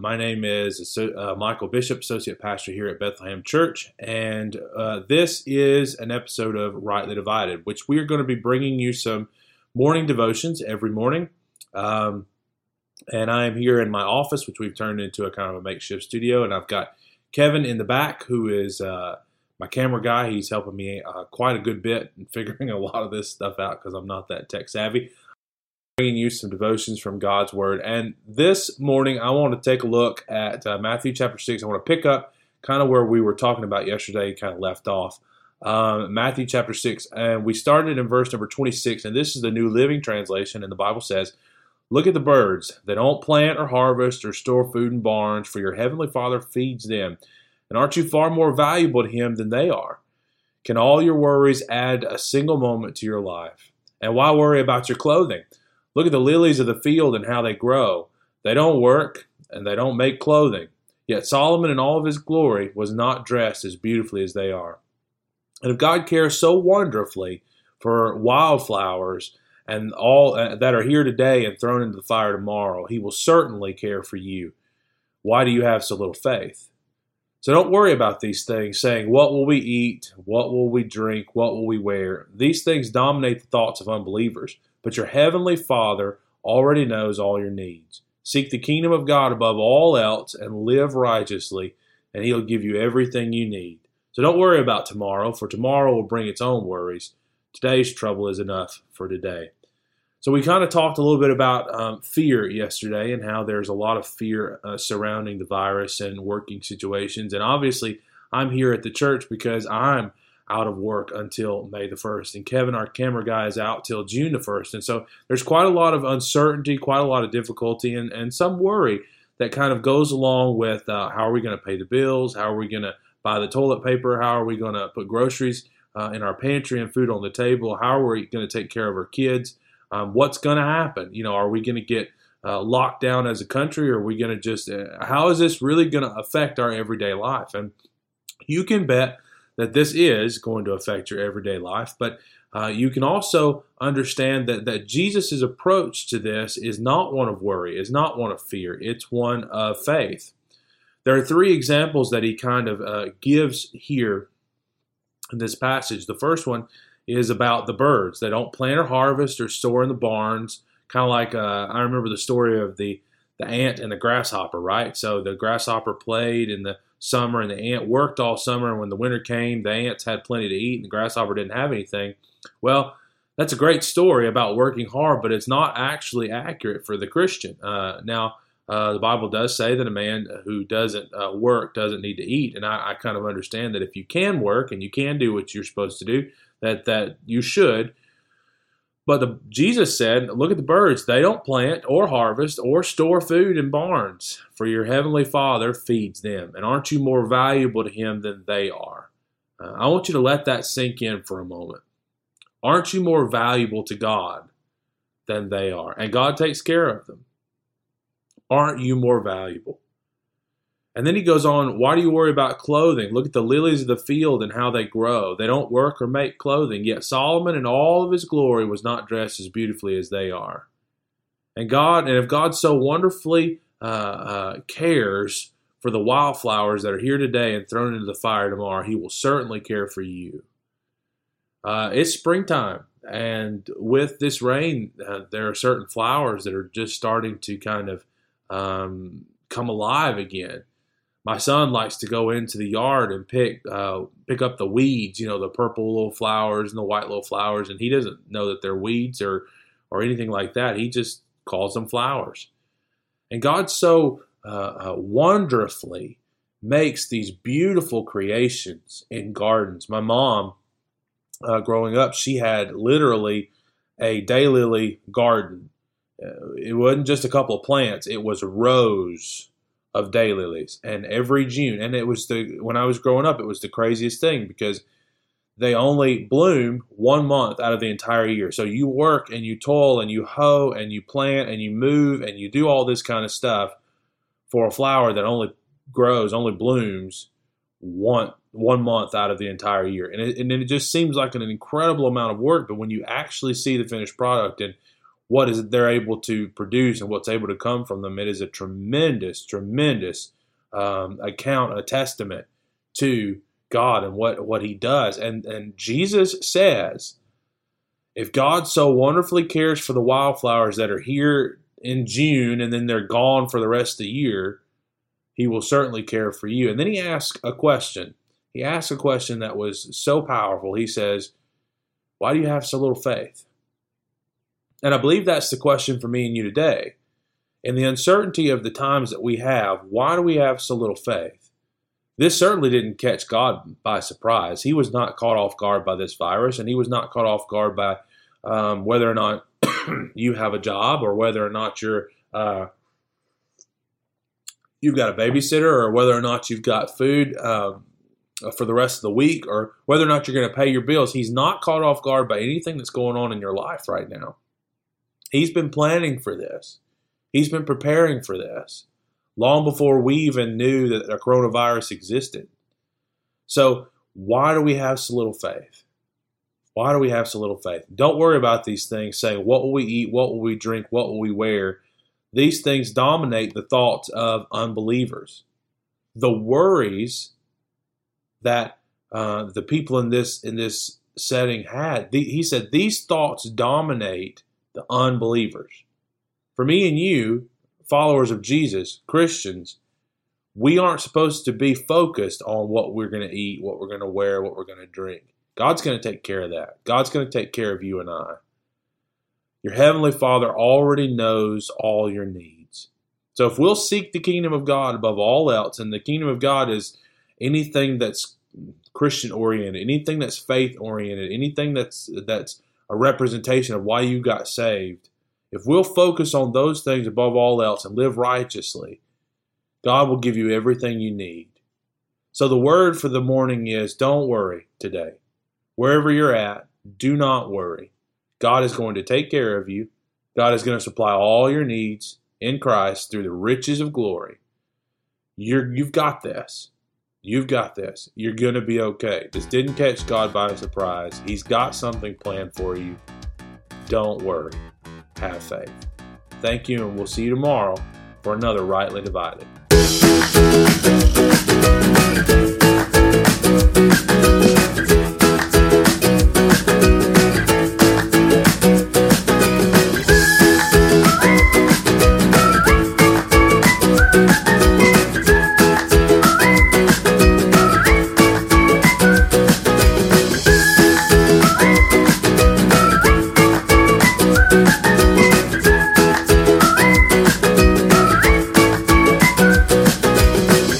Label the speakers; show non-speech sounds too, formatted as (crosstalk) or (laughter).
Speaker 1: my name is uh, Michael Bishop, Associate Pastor here at Bethlehem Church, and uh, this is an episode of Rightly Divided, which we are going to be bringing you some morning devotions every morning. Um, and I am here in my office, which we've turned into a kind of a makeshift studio, and I've got Kevin in the back, who is uh, my camera guy. He's helping me uh, quite a good bit in (laughs) figuring a lot of this stuff out because I'm not that tech savvy bringing you some devotions from God's Word. And this morning, I want to take a look at uh, Matthew chapter 6. I want to pick up kind of where we were talking about yesterday, kind of left off. Um, Matthew chapter 6. And we started in verse number 26. And this is the New Living Translation. And the Bible says, Look at the birds. They don't plant or harvest or store food in barns, for your heavenly Father feeds them. And aren't you far more valuable to Him than they are? Can all your worries add a single moment to your life? And why worry about your clothing? Look at the lilies of the field and how they grow. They don't work and they don't make clothing. Yet Solomon in all of his glory was not dressed as beautifully as they are. And if God cares so wonderfully for wildflowers and all uh, that are here today and thrown into the fire tomorrow, he will certainly care for you. Why do you have so little faith? So don't worry about these things, saying, What will we eat? What will we drink? What will we wear? These things dominate the thoughts of unbelievers. But your heavenly Father already knows all your needs. Seek the kingdom of God above all else and live righteously, and He'll give you everything you need. So don't worry about tomorrow, for tomorrow will bring its own worries. Today's trouble is enough for today. So we kind of talked a little bit about um, fear yesterday and how there's a lot of fear uh, surrounding the virus and working situations. And obviously, I'm here at the church because I'm out of work until May the 1st. And Kevin, our camera guy, is out till June the 1st. And so there's quite a lot of uncertainty, quite a lot of difficulty, and, and some worry that kind of goes along with uh, how are we going to pay the bills? How are we going to buy the toilet paper? How are we going to put groceries uh, in our pantry and food on the table? How are we going to take care of our kids? Um, what's going to happen? You know, are we going to get uh, locked down as a country? Or are we going to just, uh, how is this really going to affect our everyday life? And you can bet that this is going to affect your everyday life, but uh, you can also understand that, that Jesus' approach to this is not one of worry, is not one of fear, it's one of faith. There are three examples that he kind of uh, gives here in this passage. The first one is about the birds. They don't plant or harvest or store in the barns. Kind of like uh, I remember the story of the the ant and the grasshopper, right? So the grasshopper played in the summer and the ant worked all summer. And when the winter came, the ants had plenty to eat and the grasshopper didn't have anything. Well, that's a great story about working hard, but it's not actually accurate for the Christian. Uh, now, uh, the Bible does say that a man who doesn't uh, work doesn't need to eat, and I, I, kind of understand that if you can work and you can do what you're supposed to do, that that you should. But the, Jesus said, Look at the birds. They don't plant or harvest or store food in barns, for your heavenly Father feeds them. And aren't you more valuable to Him than they are? Uh, I want you to let that sink in for a moment. Aren't you more valuable to God than they are? And God takes care of them. Aren't you more valuable? And then he goes on, Why do you worry about clothing? Look at the lilies of the field and how they grow. They don't work or make clothing. Yet Solomon in all of his glory was not dressed as beautifully as they are. And God, and if God so wonderfully uh, uh, cares for the wildflowers that are here today and thrown into the fire tomorrow, he will certainly care for you. Uh, it's springtime. And with this rain, uh, there are certain flowers that are just starting to kind of um, come alive again my son likes to go into the yard and pick uh, pick up the weeds, you know, the purple little flowers and the white little flowers, and he doesn't know that they're weeds or or anything like that. He just calls them flowers. And God so uh, uh, wonderfully makes these beautiful creations in gardens. My mom, uh, growing up, she had literally a daylily garden. Uh, it wasn't just a couple of plants; it was rows of daylilies, and every June, and it was the when I was growing up, it was the craziest thing because they only bloom one month out of the entire year. So you work and you toil and you hoe and you plant and you move and you do all this kind of stuff for a flower that only grows, only blooms one one month out of the entire year. And it, and it just seems like an incredible amount of work. But when you actually see the finished product and what is they're able to produce and what's able to come from them. It is a tremendous, tremendous um, account, a testament to God and what what He does. And and Jesus says, if God so wonderfully cares for the wildflowers that are here in June and then they're gone for the rest of the year, He will certainly care for you. And then He asks a question. He asks a question that was so powerful. He says, "Why do you have so little faith?" And I believe that's the question for me and you today. In the uncertainty of the times that we have, why do we have so little faith? This certainly didn't catch God by surprise. He was not caught off guard by this virus, and he was not caught off guard by um, whether or not (clears throat) you have a job or whether or not you're uh, you've got a babysitter or whether or not you've got food um, for the rest of the week or whether or not you're going to pay your bills. He's not caught off guard by anything that's going on in your life right now. He's been planning for this. He's been preparing for this long before we even knew that a coronavirus existed. So, why do we have so little faith? Why do we have so little faith? Don't worry about these things saying, What will we eat? What will we drink? What will we wear? These things dominate the thoughts of unbelievers. The worries that uh, the people in this in this setting had, the, he said, these thoughts dominate the unbelievers. For me and you, followers of Jesus, Christians, we aren't supposed to be focused on what we're going to eat, what we're going to wear, what we're going to drink. God's going to take care of that. God's going to take care of you and I. Your Heavenly Father already knows all your needs. So if we'll seek the kingdom of God above all else, and the kingdom of God is anything that's Christian oriented, anything that's faith oriented, anything that's that's a representation of why you got saved, if we'll focus on those things above all else and live righteously, God will give you everything you need. So the word for the morning is don't worry today. Wherever you're at, do not worry. God is going to take care of you. God is going to supply all your needs in Christ through the riches of glory. You're, you've got this. You've got this. You're going to be okay. This didn't catch God by surprise. He's got something planned for you. Don't worry. Have faith. Thank you, and we'll see you tomorrow for another Rightly Divided.